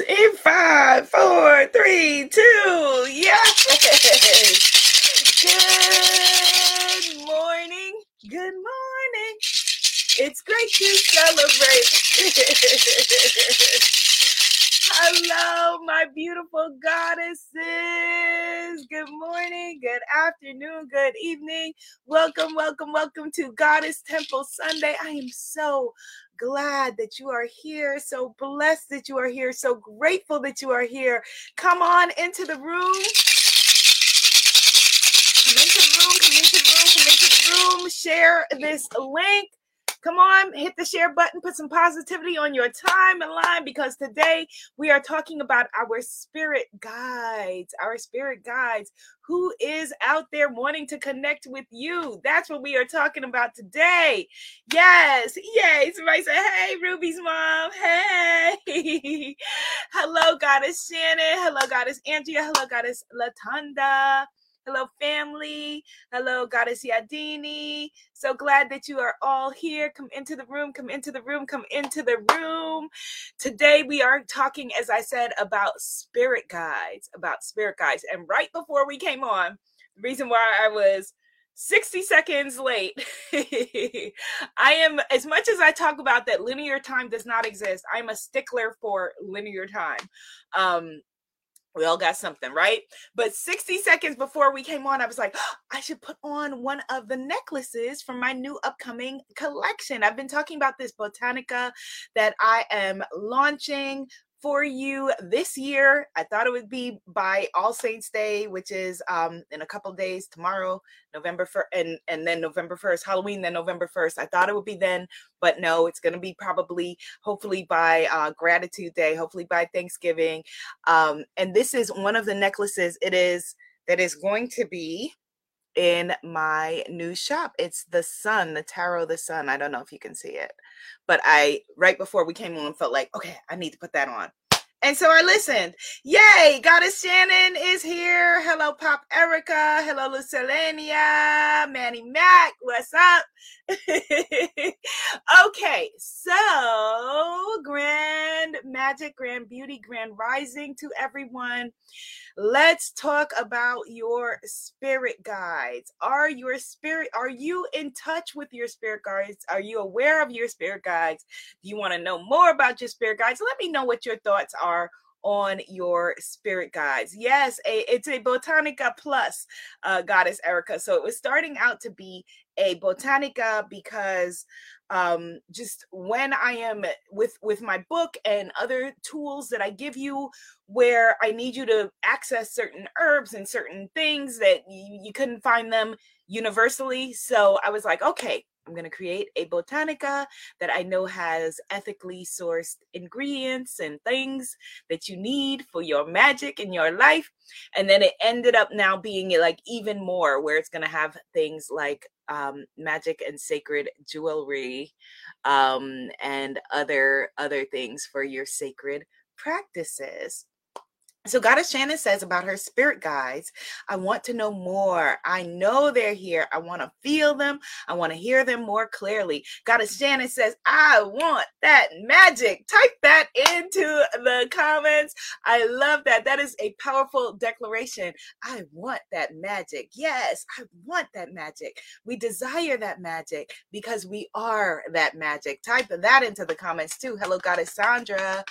In five, four, three, two. Yes. Good morning. Good morning. It's great to celebrate. Hello, my beautiful goddesses. Good morning, good afternoon, good evening. Welcome, welcome, welcome to Goddess Temple Sunday. I am so glad that you are here, so blessed that you are here, so grateful that you are here. Come on into the room. Come into the room, come into the room, come into the room. Share this link Come on, hit the share button, put some positivity on your timeline because today we are talking about our spirit guides, our spirit guides. Who is out there wanting to connect with you? That's what we are talking about today. Yes, yay. Somebody say, Hey, Ruby's mom. Hey. Hello, Goddess Shannon. Hello, Goddess Andrea. Hello, Goddess Latanda. Hello, family. Hello, Goddess Yadini. So glad that you are all here. Come into the room, come into the room, come into the room. Today, we are talking, as I said, about spirit guides, about spirit guides. And right before we came on, the reason why I was 60 seconds late. I am, as much as I talk about that linear time does not exist, I'm a stickler for linear time. Um, we all got something, right? But 60 seconds before we came on, I was like, oh, I should put on one of the necklaces from my new upcoming collection. I've been talking about this Botanica that I am launching for you this year. I thought it would be by All Saints Day, which is um, in a couple days tomorrow, November 1st, and, and then November 1st, Halloween, then November 1st. I thought it would be then, but no, it's going to be probably, hopefully by uh, Gratitude Day, hopefully by Thanksgiving. Um, and this is one of the necklaces it is that is going to be in my new shop. It's the sun, the tarot, the sun. I don't know if you can see it, but I right before we came on felt like, okay, I need to put that on. And so I listened. Yay! Goddess Shannon is here. Hello, Pop Erica. Hello, Lucilenia. Manny Mac. What's up? okay, so grand magic, grand beauty, grand rising to everyone. Let's talk about your spirit guides. Are your spirit, are you in touch with your spirit guides? Are you aware of your spirit guides? Do you want to know more about your spirit guides? Let me know what your thoughts are on your spirit guides. Yes, a, it's a Botanica Plus, uh, Goddess Erica. So it was starting out to be a Botanica because um, just when I am with with my book and other tools that I give you, where I need you to access certain herbs and certain things that you, you couldn't find them universally. So I was like, okay, I'm going to create a botanica that I know has ethically sourced ingredients and things that you need for your magic in your life. And then it ended up now being like even more, where it's going to have things like um, magic and sacred jewelry um, and other other things for your sacred practices. So, Goddess Shannon says about her spirit guides, I want to know more. I know they're here. I want to feel them. I want to hear them more clearly. Goddess Shannon says, I want that magic. Type that into the comments. I love that. That is a powerful declaration. I want that magic. Yes, I want that magic. We desire that magic because we are that magic. Type that into the comments too. Hello, Goddess Sandra.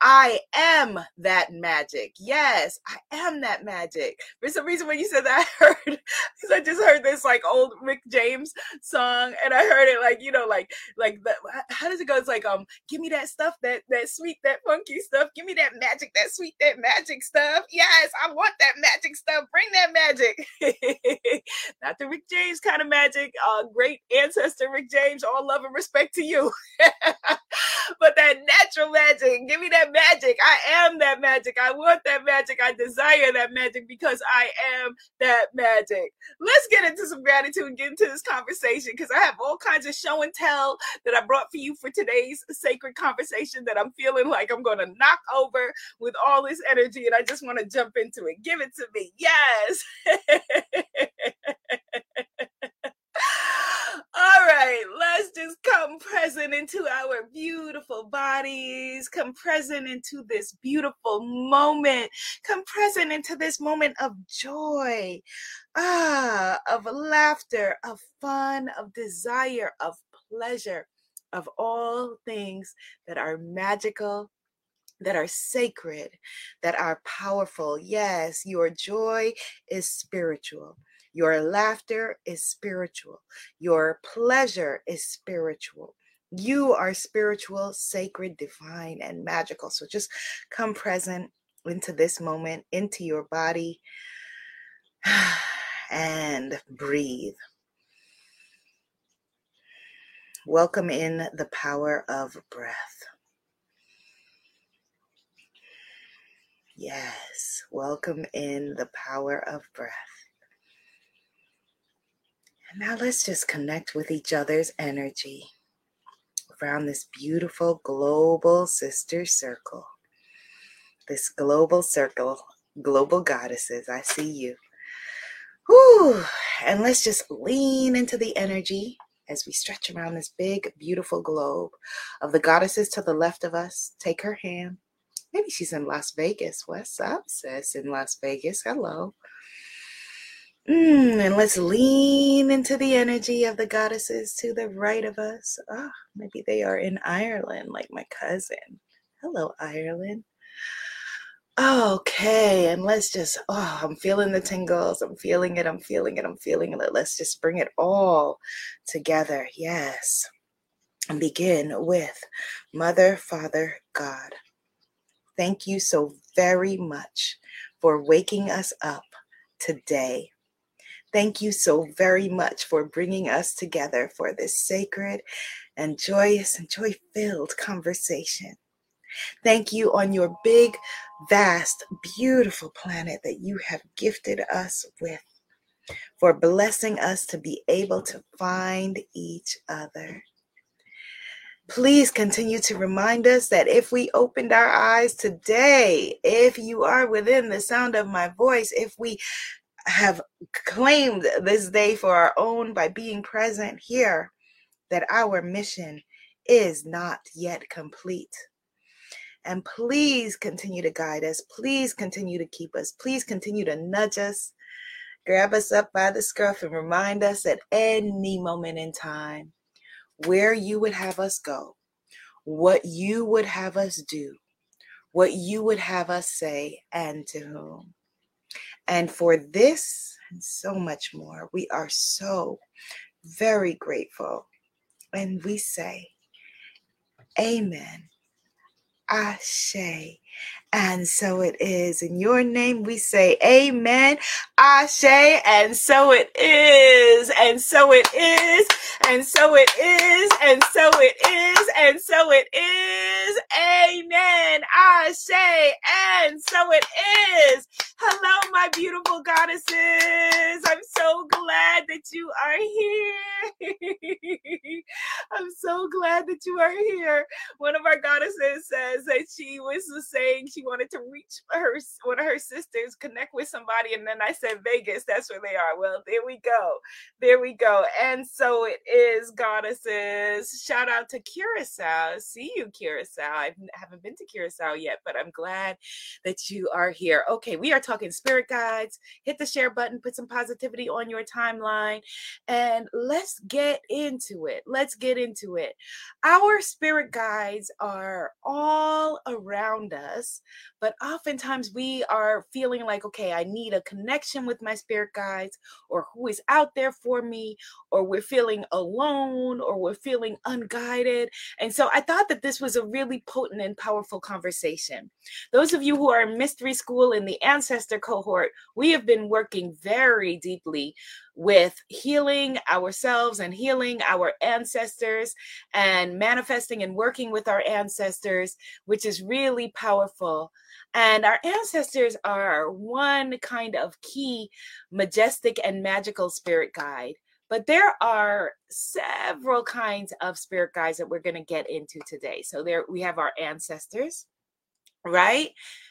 I am that magic. Yes, I am that magic. For some reason, when you said that, I heard because I just heard this like old Rick James song, and I heard it like you know, like like the, how does it go? It's like um, give me that stuff, that that sweet, that funky stuff. Give me that magic, that sweet, that magic stuff. Yes, I want that magic stuff. Bring that magic. Not the Rick James kind of magic. Uh, great ancestor Rick James. All love and respect to you. but that natural magic. Give me that magic. I am that magic. I want that magic. I desire that magic because I am that magic. Let's get into some gratitude and get into this conversation because I have all kinds of show and tell that I brought for you for today's sacred conversation that I'm feeling like I'm going to knock over with all this energy and I just want to jump into it. Give it to me. Yes. right, let's just come present into our beautiful bodies, come present into this beautiful moment, come present into this moment of joy, ah, of laughter, of fun, of desire, of pleasure, of all things that are magical that are sacred, that are powerful. Yes, your joy is spiritual. Your laughter is spiritual. Your pleasure is spiritual. You are spiritual, sacred, divine, and magical. So just come present into this moment, into your body, and breathe. Welcome in the power of breath. Yes, welcome in the power of breath. And now let's just connect with each other's energy around this beautiful global sister circle. This global circle, global goddesses, I see you. Whew. And let's just lean into the energy as we stretch around this big, beautiful globe of the goddesses to the left of us. Take her hand. Maybe she's in Las Vegas. What's up, sis? In Las Vegas. Hello. Mm, and let's lean into the energy of the goddesses to the right of us. Ah, oh, maybe they are in Ireland, like my cousin. Hello, Ireland. Okay, and let's just, oh, I'm feeling the tingles. I'm feeling it. I'm feeling it. I'm feeling it. Let's just bring it all together. Yes. And begin with Mother, Father, God. Thank you so very much for waking us up today Thank you so very much for bringing us together for this sacred and joyous and joy filled conversation. Thank you on your big, vast, beautiful planet that you have gifted us with for blessing us to be able to find each other. Please continue to remind us that if we opened our eyes today, if you are within the sound of my voice, if we have claimed this day for our own by being present here, that our mission is not yet complete. And please continue to guide us. Please continue to keep us. Please continue to nudge us, grab us up by the scruff, and remind us at any moment in time where you would have us go, what you would have us do, what you would have us say, and to whom. And for this and so much more, we are so very grateful. And we say, Amen. Ashe. And so it is. In your name, we say amen, ashe, and so it is, and so it is, and so it is, and so it is, and so it is. Amen, ashe, and so it is. Hello, my beautiful goddesses. I'm so glad that you are here. I'm so glad that you are here. One of our goddesses says that she was saying she wanted to reach her one of her sisters, connect with somebody, and then I said Vegas. That's where they are. Well, there we go, there we go. And so it is, goddesses. Shout out to Curacao. See you, Curacao. I haven't been to Curacao yet, but I'm glad that you are here. Okay, we are talking spirit guides. Hit the share button, put some positivity on your timeline, and let's get into it. Let's get into it. Our spirit guides are all around us but oftentimes we are feeling like, okay, I need a connection with my spirit guides or who is out there for me, or we're feeling alone or we're feeling unguided. And so I thought that this was a really potent and powerful conversation. Those of you who are in mystery school in the ancestor cohort, we have been working very deeply with healing ourselves and healing our ancestors and manifesting and working with our ancestors, which is really powerful. And our ancestors are one kind of key, majestic, and magical spirit guide. But there are several kinds of spirit guides that we're going to get into today. So there we have our ancestors, right?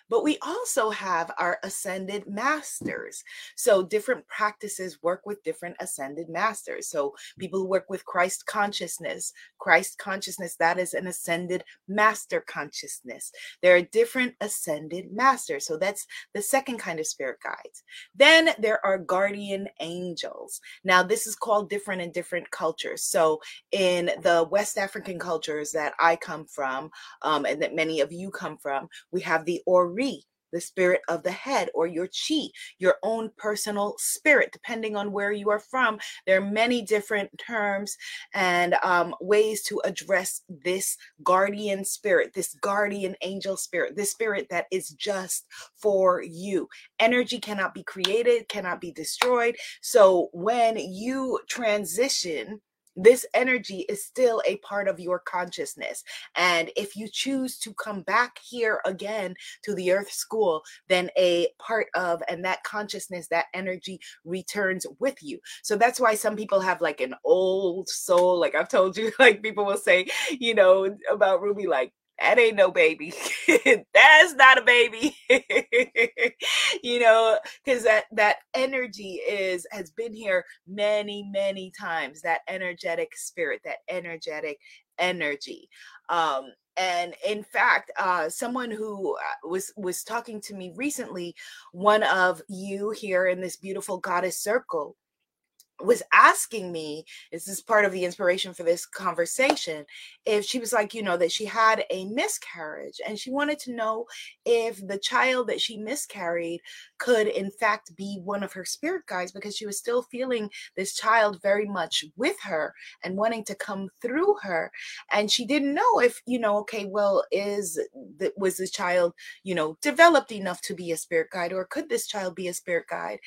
But we also have our ascended masters. So different practices work with different ascended masters. So people who work with Christ consciousness, Christ consciousness, that is an ascended master consciousness. There are different ascended masters. So that's the second kind of spirit guides. Then there are guardian angels. Now, this is called different in different cultures. So in the West African cultures that I come from, um, and that many of you come from, we have the Ori, the spirit of the head, or your chi, your own personal spirit, depending on where you are from. There are many different terms and um, ways to address this guardian spirit, this guardian angel spirit, this spirit that is just for you. Energy cannot be created, cannot be destroyed. So when you transition, this energy is still a part of your consciousness. And if you choose to come back here again to the earth school, then a part of and that consciousness, that energy returns with you. So that's why some people have like an old soul. Like I've told you, like people will say, you know, about Ruby, like, that ain't no baby. That's not a baby. you know, because that that energy is has been here many, many times. That energetic spirit, that energetic energy. Um, and in fact, uh, someone who uh, was was talking to me recently, one of you here in this beautiful goddess circle, was asking me this is part of the inspiration for this conversation if she was like you know that she had a miscarriage and she wanted to know if the child that she miscarried could in fact be one of her spirit guides because she was still feeling this child very much with her and wanting to come through her. And she didn't know if you know okay well is that was the child you know developed enough to be a spirit guide or could this child be a spirit guide?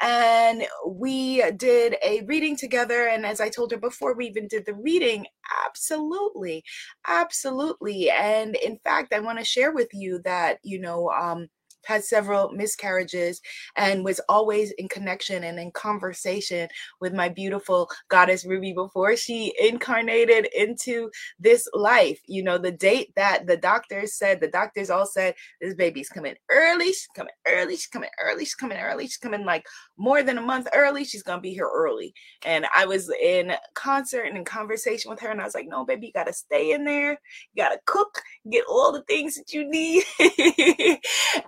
And we did a reading together. And as I told her before we even did the reading, absolutely, absolutely. And in fact, I want to share with you that, you know, um, had several miscarriages and was always in connection and in conversation with my beautiful goddess Ruby before she incarnated into this life. You know, the date that the doctors said, the doctors all said, this baby's coming early, she's coming early, she's coming early, she's coming early, she's coming like more than a month early, she's gonna be here early. And I was in concert and in conversation with her, and I was like, no, baby, you gotta stay in there, you gotta cook, get all the things that you need.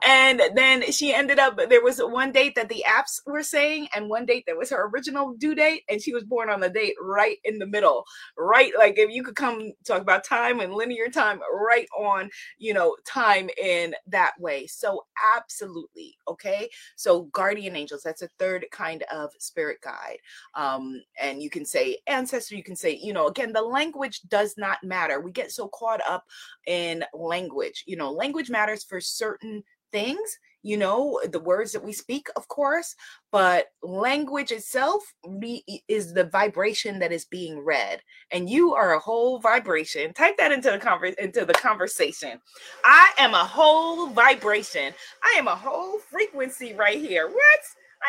and and then she ended up there was one date that the apps were saying and one date that was her original due date and she was born on the date right in the middle right like if you could come talk about time and linear time right on you know time in that way. So absolutely okay? So guardian angels that's a third kind of spirit guide um and you can say ancestor you can say you know again the language does not matter. We get so caught up in language you know language matters for certain things you know the words that we speak of course but language itself re- is the vibration that is being read and you are a whole vibration. Type that into the conver- into the conversation. I am a whole vibration. I am a whole frequency right here. What?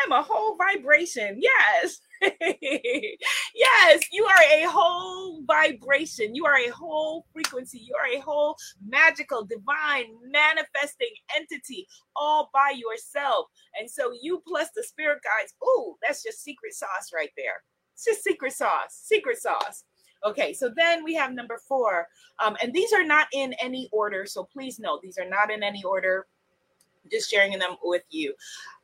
I'm a whole vibration. Yes yes, you are a whole vibration. You are a whole frequency. You are a whole magical, divine, manifesting entity all by yourself. And so you plus the spirit guides, ooh, that's just secret sauce right there. It's just secret sauce, secret sauce. Okay, so then we have number four. Um, and these are not in any order. So please note, these are not in any order. Just sharing them with you.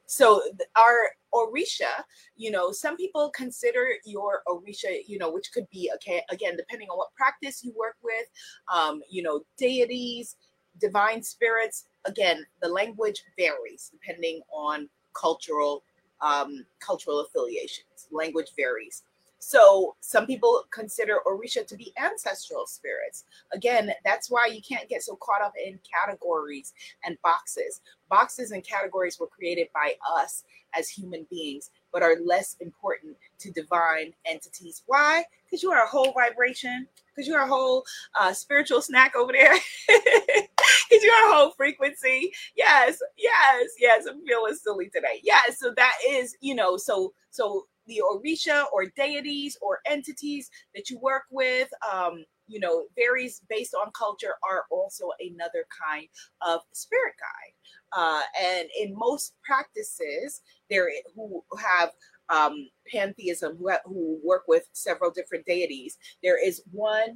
So our Orisha, you know, some people consider your Orisha, you know, which could be okay, again, depending on what practice you work with, um, you know, deities, divine spirits. Again, the language varies depending on cultural um, cultural affiliations. Language varies. So some people consider Orisha to be ancestral spirits. Again, that's why you can't get so caught up in categories and boxes. Boxes and categories were created by us as human beings, but are less important to divine entities. Why? Because you are a whole vibration, because you are a whole uh, spiritual snack over there. Because you're a whole frequency. Yes, yes, yes. I'm feeling silly today. Yes, so that is, you know, so so the Orisha or deities or entities that you work with, um, you know, varies based on culture, are also another kind of spirit guide. Uh, and in most practices, there who have um, pantheism, who, who work with several different deities, there is one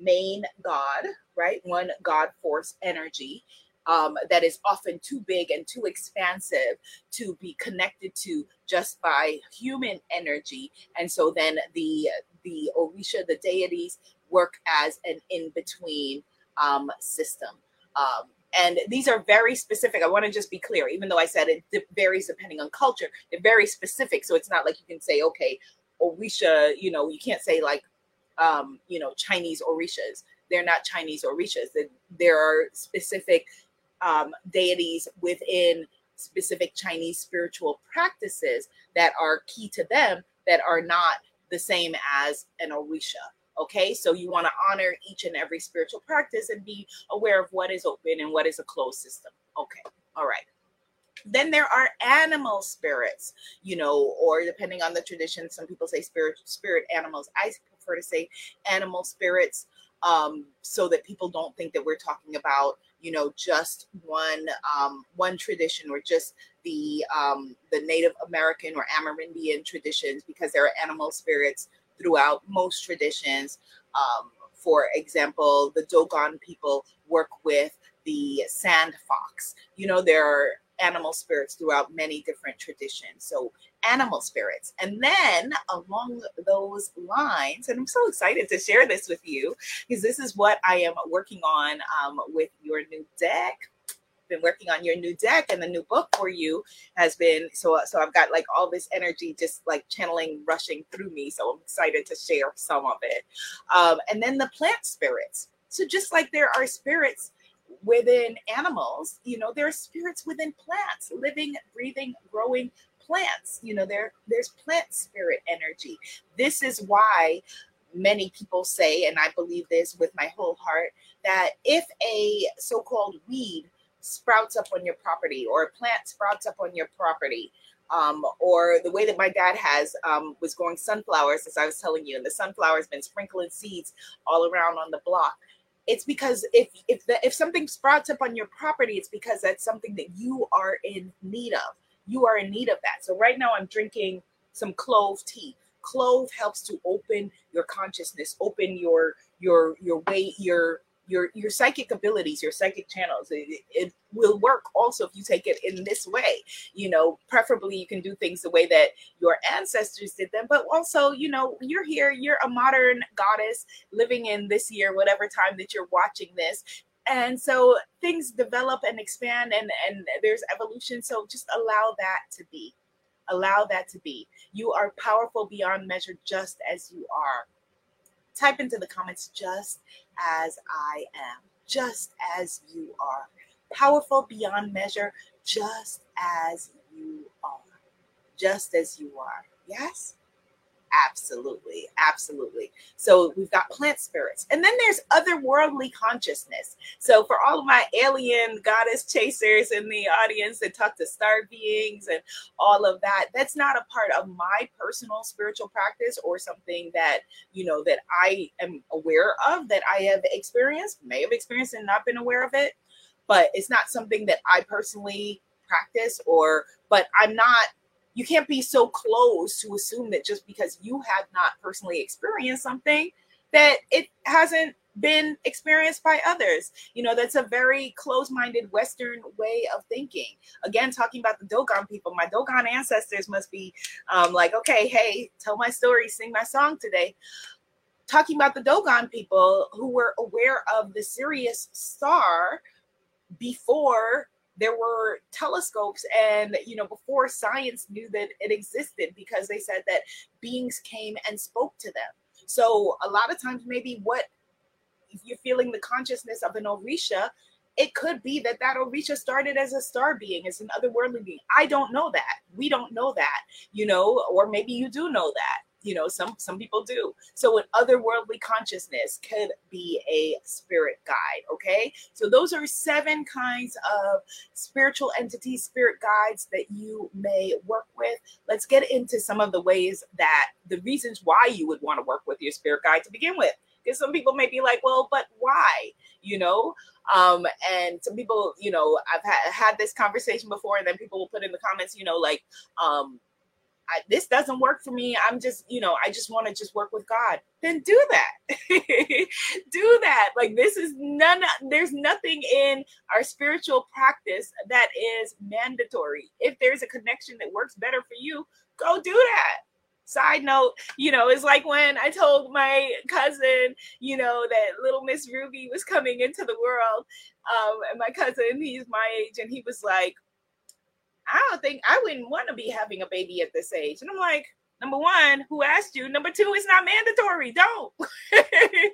main god, right? One god force energy um, that is often too big and too expansive to be connected to just by human energy. And so then the the Orisha, the deities, work as an in between um, system. Um, and these are very specific. I want to just be clear, even though I said it varies depending on culture, they're very specific. So it's not like you can say, okay, Orisha, you know, you can't say like, um, you know, Chinese Orishas. They're not Chinese Orishas. There are specific um, deities within specific Chinese spiritual practices that are key to them that are not the same as an Orisha. Okay, so you want to honor each and every spiritual practice and be aware of what is open and what is a closed system. Okay, all right. Then there are animal spirits, you know, or depending on the tradition, some people say spirit spirit animals. I prefer to say animal spirits um, so that people don't think that we're talking about you know just one um, one tradition or just the um, the Native American or Amerindian traditions because there are animal spirits throughout most traditions. Um, for example, the Dogon people work with the sand fox. You know, there are animal spirits throughout many different traditions. So, animal spirits. And then, along those lines, and I'm so excited to share this with you because this is what I am working on um, with your new deck. Been working on your new deck and the new book for you has been so so I've got like all this energy just like channeling rushing through me so I'm excited to share some of it. Um, and then the plant spirits. So just like there are spirits within animals you know there are spirits within plants living breathing growing plants you know there there's plant spirit energy. This is why many people say and i believe this with my whole heart that if a so-called weed sprouts up on your property or a plant sprouts up on your property um, or the way that my dad has um, was growing sunflowers as i was telling you and the sunflowers been sprinkling seeds all around on the block it's because if if the, if something sprouts up on your property it's because that's something that you are in need of you are in need of that. So right now i'm drinking some clove tea. Clove helps to open your consciousness open your your your way your your your psychic abilities your psychic channels. It, it, will work also if you take it in this way. You know preferably you can do things the way that your ancestors did them but also you know you're here you're a modern goddess living in this year whatever time that you're watching this and so things develop and expand and and there's evolution so just allow that to be allow that to be you are powerful beyond measure just as you are type into the comments just as I am, just as you are. Powerful beyond measure, just as you are. Just as you are. Yes? Absolutely, absolutely. So we've got plant spirits, and then there's otherworldly consciousness. So for all of my alien goddess chasers in the audience that talk to star beings and all of that, that's not a part of my personal spiritual practice or something that you know that I am aware of that I have experienced, may have experienced and not been aware of it, but it's not something that I personally practice or but I'm not you can't be so close to assume that just because you have not personally experienced something that it hasn't been experienced by others. You know, that's a very close minded Western way of thinking. Again, talking about the Dogon people, my Dogon ancestors must be um, like, okay, hey, tell my story, sing my song today. Talking about the Dogon people who were aware of the Sirius star before there were telescopes and you know before science knew that it existed because they said that beings came and spoke to them. So a lot of times maybe what if you're feeling the consciousness of an orisha it could be that that orisha started as a star being as an otherworldly being. I don't know that. We don't know that you know or maybe you do know that you know some some people do. So an otherworldly consciousness could be a spirit guide okay? So those are seven kinds of spiritual entities spirit guides that you may work with. Let's get into some of the ways that the reasons why you would want to work with your spirit guide to begin with. Because some people may be like, well, but why? You know, um, and some people, you know, I've had, had this conversation before, and then people will put in the comments, you know, like, um, I, this doesn't work for me. I'm just, you know, I just want to just work with God. Then do that. do that. Like this is none. There's nothing in our spiritual practice that is mandatory. If there's a connection that works better for you, go do that. Side note, you know, it's like when I told my cousin, you know, that little Miss Ruby was coming into the world. Um, and my cousin, he's my age, and he was like, I don't think I wouldn't want to be having a baby at this age. And I'm like, number one, who asked you? Number two, it's not mandatory. Don't.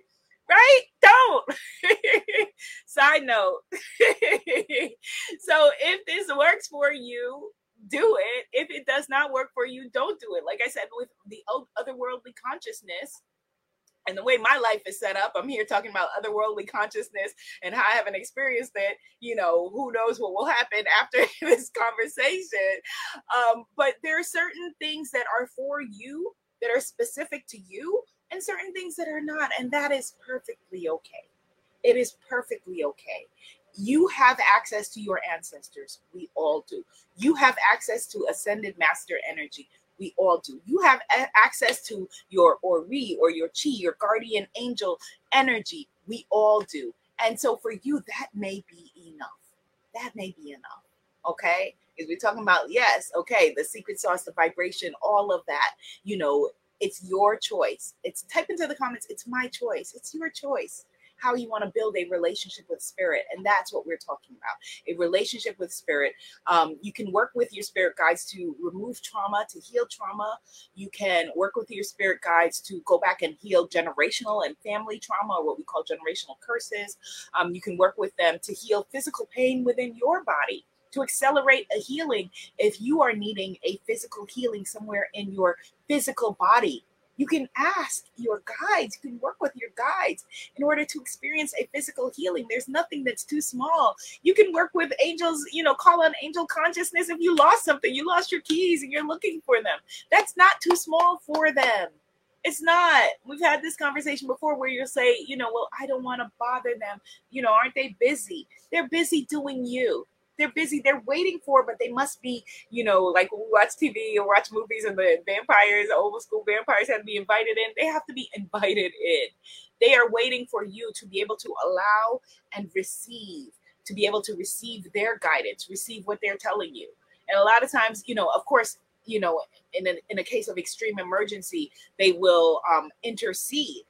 right? Don't. Side note. so if this works for you, do it. If it does not work for you, don't do it. Like I said, with the otherworldly consciousness, and the way my life is set up, I'm here talking about otherworldly consciousness and how I haven't experienced it. You know, who knows what will happen after this conversation. Um, but there are certain things that are for you, that are specific to you, and certain things that are not. And that is perfectly okay. It is perfectly okay. You have access to your ancestors. We all do. You have access to ascended master energy. We all do. You have a- access to your Ori or your Chi, your guardian angel energy. We all do. And so for you, that may be enough. That may be enough. Okay. Because we're talking about, yes, okay, the secret sauce, the vibration, all of that. You know, it's your choice. It's type into the comments, it's my choice. It's your choice how you want to build a relationship with spirit. And that's what we're talking about a relationship with spirit. Um, you can work with your spirit guides to remove trauma, to heal trauma. You can work with your spirit guides to go back and heal generational and family trauma, what we call generational curses. Um, you can work with them to heal physical pain within your body to accelerate a healing if you are needing a physical healing somewhere in your physical body you can ask your guides, you can work with your guides in order to experience a physical healing. There's nothing that's too small. You can work with angels, you know, call on angel consciousness if you lost something, you lost your keys and you're looking for them. That's not too small for them. It's not. We've had this conversation before where you'll say, you know, well, I don't want to bother them. You know, aren't they busy? They're busy doing you they're busy, they're waiting for, but they must be, you know, like watch TV or watch movies and the vampires, old school vampires have to be invited in. They have to be invited in. They are waiting for you to be able to allow and receive, to be able to receive their guidance, receive what they're telling you. And a lot of times, you know, of course, you know, in a, in a case of extreme emergency, they will um, intercede.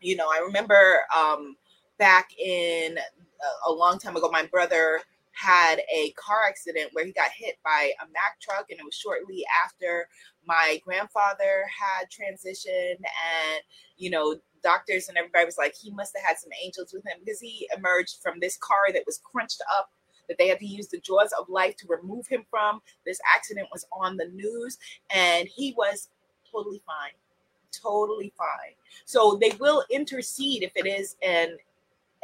You know, I remember um, back in a, a long time ago, my brother had a car accident where he got hit by a Mack truck, and it was shortly after my grandfather had transitioned, and you know, doctors and everybody was like, he must have had some angels with him because he emerged from this car that was crunched up. That they had to use the jaws of life to remove him from. This accident was on the news, and he was totally fine totally fine. So they will intercede if it is an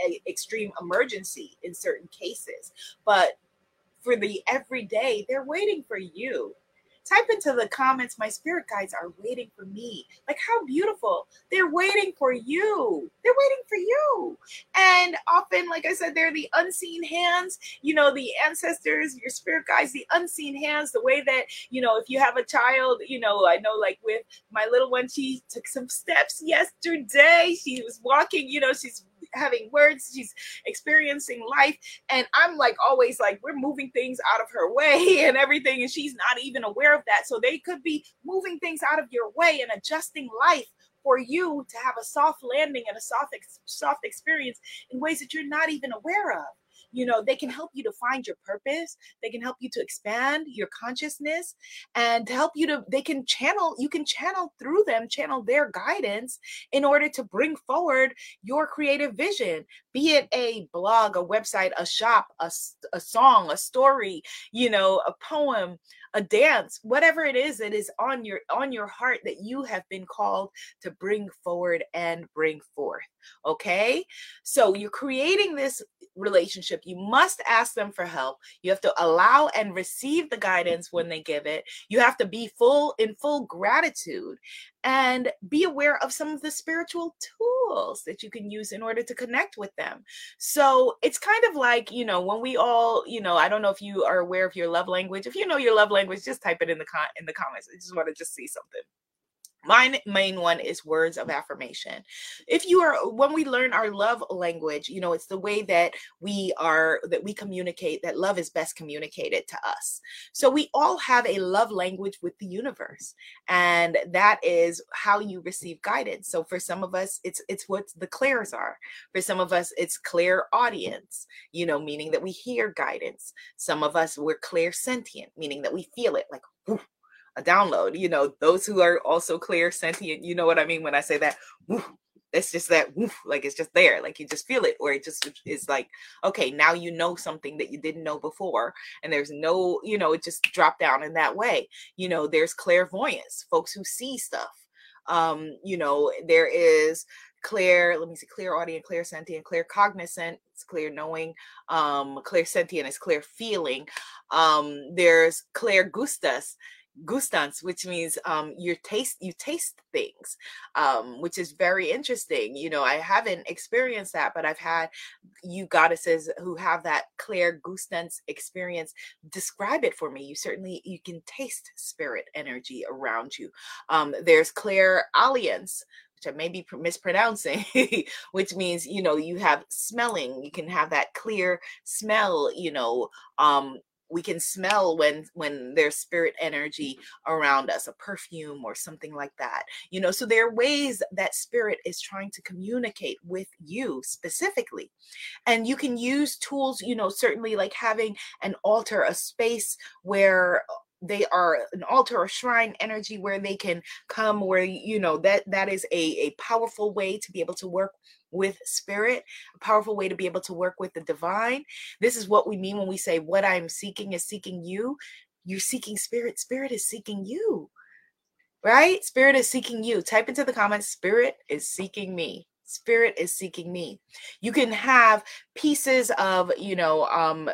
a extreme emergency in certain cases. But for the everyday, they're waiting for you. Type into the comments, my spirit guides are waiting for me. Like, how beautiful. They're waiting for you. They're waiting for you. And often, like I said, they're the unseen hands, you know, the ancestors, your spirit guides, the unseen hands, the way that, you know, if you have a child, you know, I know like with my little one, she took some steps yesterday. She was walking, you know, she's having words she's experiencing life and i'm like always like we're moving things out of her way and everything and she's not even aware of that. So they could be moving things out of your way and adjusting life for you to have a soft landing and a soft soft experience in ways that you're not even aware of you know they can help you to find your purpose they can help you to expand your consciousness and to help you to they can channel you can channel through them channel their guidance in order to bring forward your creative vision be it a blog a website a shop a, a song a story you know a poem a dance whatever it is that is on your on your heart that you have been called to bring forward and bring forth okay so you're creating this relationship. You must ask them for help. You have to allow and receive the guidance when they give it. You have to be full in full gratitude and be aware of some of the spiritual tools that you can use in order to connect with them. So it's kind of like, you know, when we all, you know, I don't know if you are aware of your love language. If you know your love language, just type it in the con- in the comments. I just want to just see something. My main one is words of affirmation. If you are, when we learn our love language, you know, it's the way that we are, that we communicate, that love is best communicated to us. So we all have a love language with the universe. And that is how you receive guidance. So for some of us, it's, it's what the clairs are. For some of us, it's clairaudience you know, meaning that we hear guidance. Some of us, we're clairsentient meaning that we feel it like, a download. You know, those who are also clairsentient, you know what I mean when I say that. it's just that like it's just there like you just feel it or it just is like okay now you know something that you didn't know before and there's no you know it just dropped down in that way you know there's clairvoyance folks who see stuff um you know there is clear let me see clairaudience clear sentient claircognizant it's clear knowing um clairsentient is clear feeling um there's clairgustus gustans which means um you taste you taste things um which is very interesting you know i haven't experienced that but i've had you goddesses who have that clairgustance experience describe it for me. You certainly you can taste spirit energy around you. Um there's clear alliance which I may be mispronouncing, which means, you know, you have smelling, you can have that clear smell, you know, um, we can smell when when there's spirit energy around us a perfume or something like that you know so there are ways that spirit is trying to communicate with you specifically and you can use tools you know certainly like having an altar a space where they are an altar or shrine energy where they can come where you know that that is a, a powerful way to be able to work with spirit a powerful way to be able to work with the divine. This is what we mean when we say what i'm seeking is seeking you. You're seeking spirit. Spirit is seeking you right? Spirit is seeking you. Type into the comments spirit is seeking me. Spirit is seeking me. You can have pieces of you know um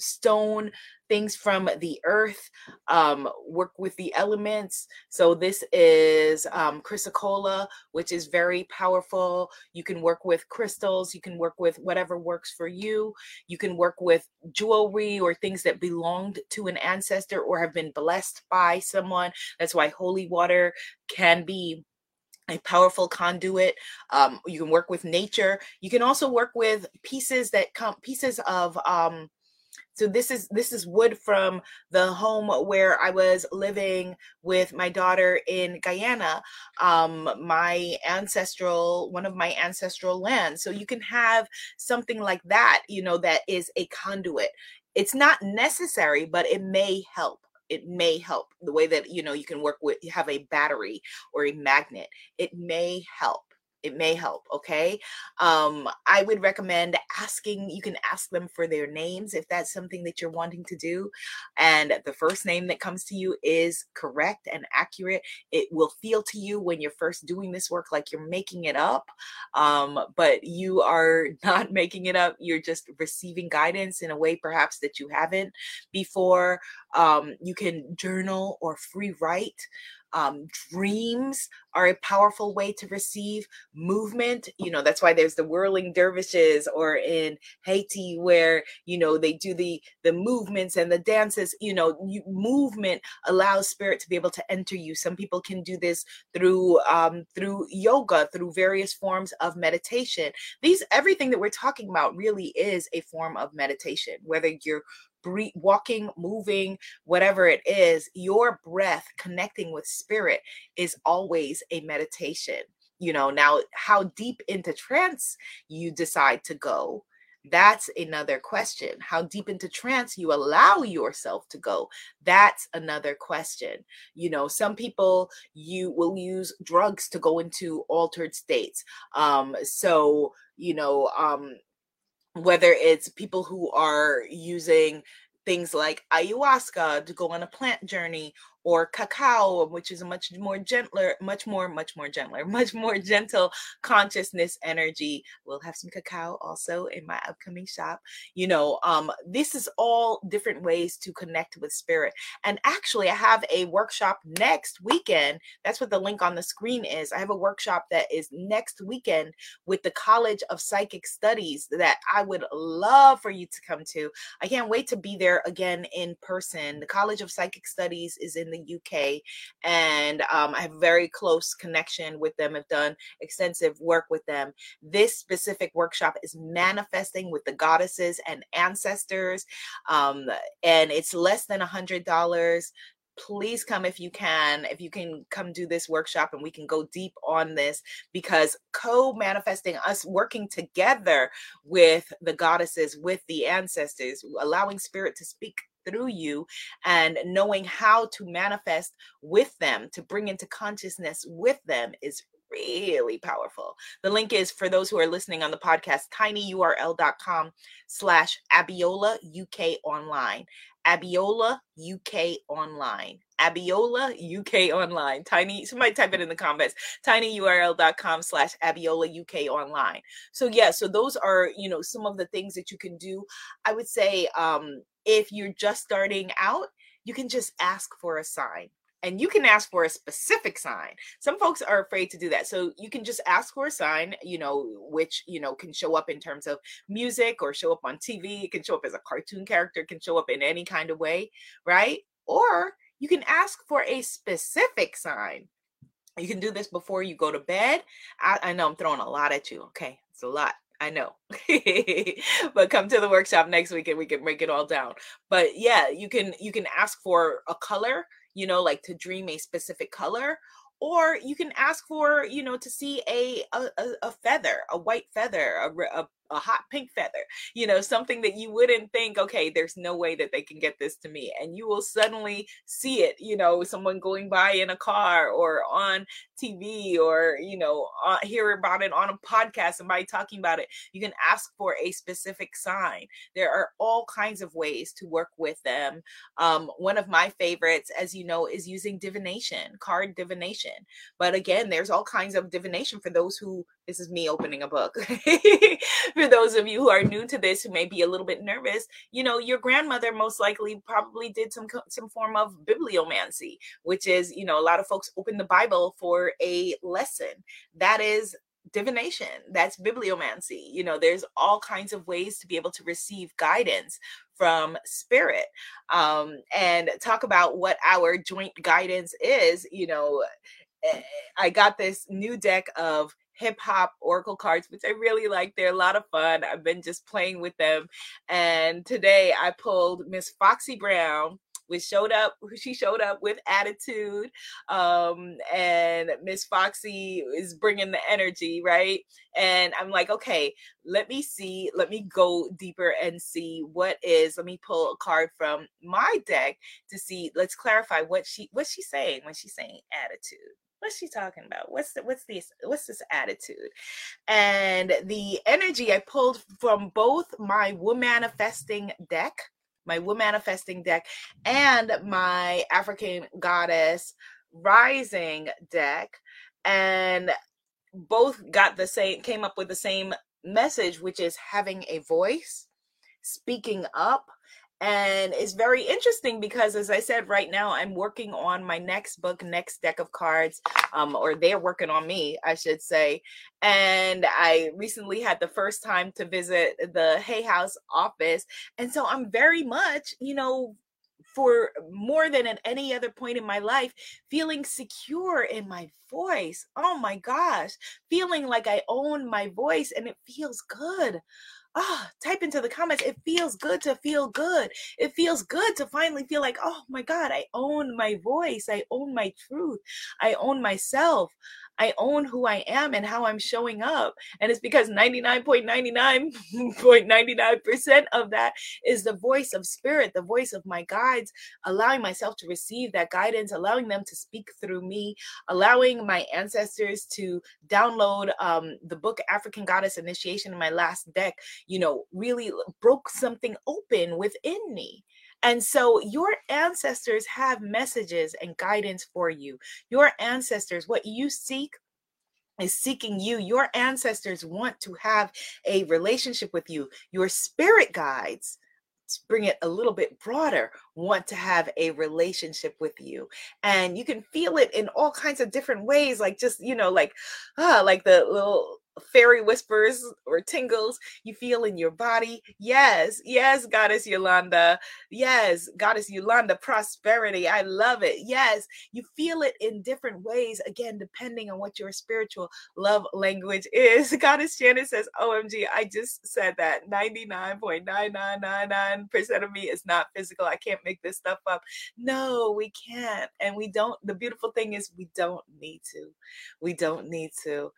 stone things from the earth, um, work with the elements. So this is um, chrysocolla, which is very powerful. You can work with crystals. You can work with whatever works for you. You can work with jewelry or things that belonged to an ancestor or have been blessed by someone. That's why holy water can be a powerful conduit. Um, you can work with nature. You can also work with pieces that come, pieces of um, so this is this is wood from the home where I was living with my daughter in Guyana. Um, my ancestral, one of my ancestral lands. So you can have something like that, you know, that is a conduit. It's not necessary, but it may help it may help the way that you know you can work with you have a battery or a magnet it may help it may help okay? Um i would recommend asking you can ask them for their names if that's something that you're wanting to do and the first name that comes to you is correct and accurate. It will feel to you when you're first doing this work like you're making it up um but you are not making it up. You're just receiving guidance in a way perhaps that you haven't before. Um you can journal or free write um, dreams are a powerful way to receive movement. You know, that's why there's the whirling dervishes or in Haiti where, you know, they do the the movements and the dances, you know, you, movement allows spirit to be able to enter you. Some people can do this through um through yoga, through various forms of meditation. These everything that we're talking about really is a form of meditation, whether you're breathe, walking, moving, whatever it is, your breath connecting with spirit is always a meditation. You know, now how deep into trance you decide to go, that's another question. How deep into trance you allow yourself to go, that's another question. You know, some people you will use drugs to go into altered states. Um, so you know, um, whether it's people who are using things like ayahuasca to go on a plant journey or cacao, which is a much more gentler, much more, much more gentler, much more gentle consciousness energy. We'll have some cacao also in my upcoming shop. You know, um, this is all different ways to connect with spirit. And actually, I have a workshop next weekend. That's what the link on the screen is. I have a workshop that is next weekend with the College of Psychic Studies that I would love for you to come to. I can't wait to be there again in person. The College of Psychic Studies is in the UK, and um, I have very close connection with them. I've done extensive work with them. This specific workshop is manifesting with the goddesses and ancestors, um, and it's less than a hundred dollars please come if you can if you can come do this workshop and we can go deep on this because co-manifesting us working together with the goddesses with the ancestors allowing spirit to speak through you and knowing how to manifest with them to bring into consciousness with them is really powerful. The link is for those who are listening on the podcast, tinyurl.com slash Abiola UK online. Abiola UK online. Abiola UK online. Tiny, somebody type it in the comments. tinyurl.com slash Abiola UK online. So yeah, so those are, you know, some of the things that you can do. I would say um if you're just starting out, you can just ask for a sign and you can ask for a specific sign. Some folks are afraid to do that so you can just ask for a sign you know which you know can show up in terms of music or show up on tv it can show up as a cartoon character can show up in any kind of way right? Or you can ask for a specific sign. You can do this before you go to bed. I, I know i'm throwing a lot at you okay? It's a lot I know. but come to the workshop next week and we can break it all down. But yeah, you can you can ask for a color you know, like to dream a specific color, or you can ask for, you know, to see a a, a feather, a white feather, a, a, a hot pink feather, you know, something that you wouldn't think, okay, there's no way that they can get this to me. And you will suddenly see it, you know, someone going by in a car or on TV or, you know, uh, hear about it on a podcast, somebody talking about it. You can ask for a specific sign. There are all kinds of ways to work with them. Um, one of my favorites, as you know, is using divination, card divination. But again, there's all kinds of divination for those who this is me opening a book. For those of you who are new to this, who may be a little bit nervous, you know, your grandmother most likely probably did some some form of bibliomancy, which is, you know, a lot of folks open the Bible for a lesson. That is divination that's bibliomancy you know there's all kinds of ways to be able to receive guidance from spirit um and talk about what our joint guidance is you know eh, i got this new deck of hip hop oracle cards, which I really like. They're a lot of fun. I've been just playing with them. And today I pulled Miss Foxy Brown which showed up she showed up with attitude um and miss foxy is bringing the energy right and i'm like okay let me see let me go deeper and see what is let me pull a card from my deck to see let's clarify what she what's she saying when she's saying attitude what's she talking about? What's the, what's this what's this attitude? And the energy i pulled from both my Womanifesting deck my Womanifesting deck and my african goddess rising deck and both got the same came up with the same message which is having a voice speaking up and it's very interesting because as i said right now i'm working on my next book next deck of cards um, or they're working on me i should say. And i recently had the first time to visit the hay house office. And so i'm very much you know for more than at any other point in my life, feeling secure in my voice. Oh my gosh, feeling like I own my voice and it feels good ah, type into the comments. It feels good to feel good. It feels good to finally feel like, oh my God, I own my voice. I own my truth. I own myself. I own who I am and how I'm showing up. And it's because 99.99.99% of that is the voice of spirit, the voice of my guides, allowing myself to receive that guidance, allowing them to speak through me, allowing my ancestors to download um, the book African Goddess Initiation in my last deck, you know, really broke something open within me And so your ancestors have messages and guidance for you. Your ancestors, what you seek is seeking you. Your ancestors want to have a relationship with you. Your spirit guides bring it a little bit broader, want to have a relationship with you. And you can feel it in all kinds of different ways, like just, you know, like, ah, like the little fairy whispers or tingles you feel in your body. Yes, yes, Goddess Yolanda. Yes, Goddess Yolanda, prosperity. I love it. Yes, you feel it in different ways, again, depending on what your spiritual love language is. Goddess Janet says, OMG, I just said that 99.9999% of me is not physical. I can't make this stuff up. No, we can't. And we don't. The beautiful thing is, we don't need to. We don't need to.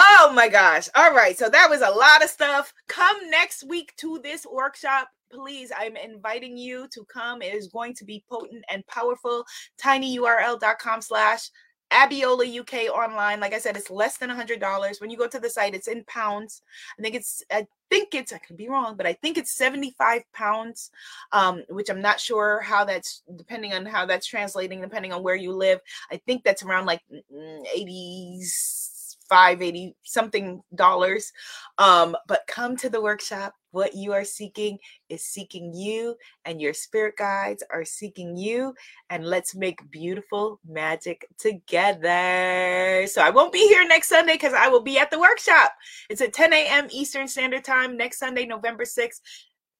Oh my gosh. All right. So that was a lot of stuff. Come next week to this workshop. Please, I'm inviting you to come. It is going to be potent and powerful. tinyurl.com slash Abiola UK online. Like I said, it's less than hundred dollars. When you go to the site, it's in pounds. I think it's I think it's I could be wrong, but I think it's 75 pounds. Um, which I'm not sure how that's depending on how that's translating, depending on where you live. I think that's around like 80s 580 something dollars um but come to the workshop. What you are seeking is seeking you and your spirit guides are seeking you and let's make beautiful magic together. So i won't be here next sunday because i will be at the workshop. It's at 10 a.m eastern standard time next sunday november 6th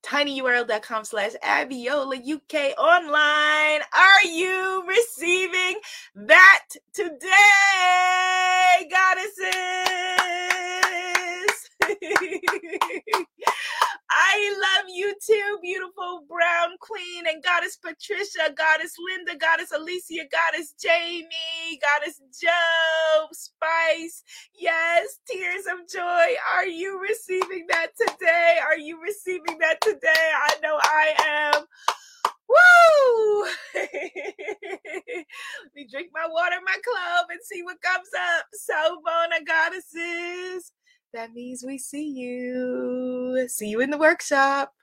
tinyurl.com slash Abiola UK online. Are you receiving that today, goddesses? I love you too, beautiful brown queen and goddess Patricia, goddess Linda, goddess Alicia, goddess Jamie, goddess Joe, Spice. Yes, tears of joy. Are you receiving that today? Are you receiving that today? I know I am. Woo! Let me drink my water, my clove, and see what comes up. Sawubona goddesses. That means we see you. See you in the workshop.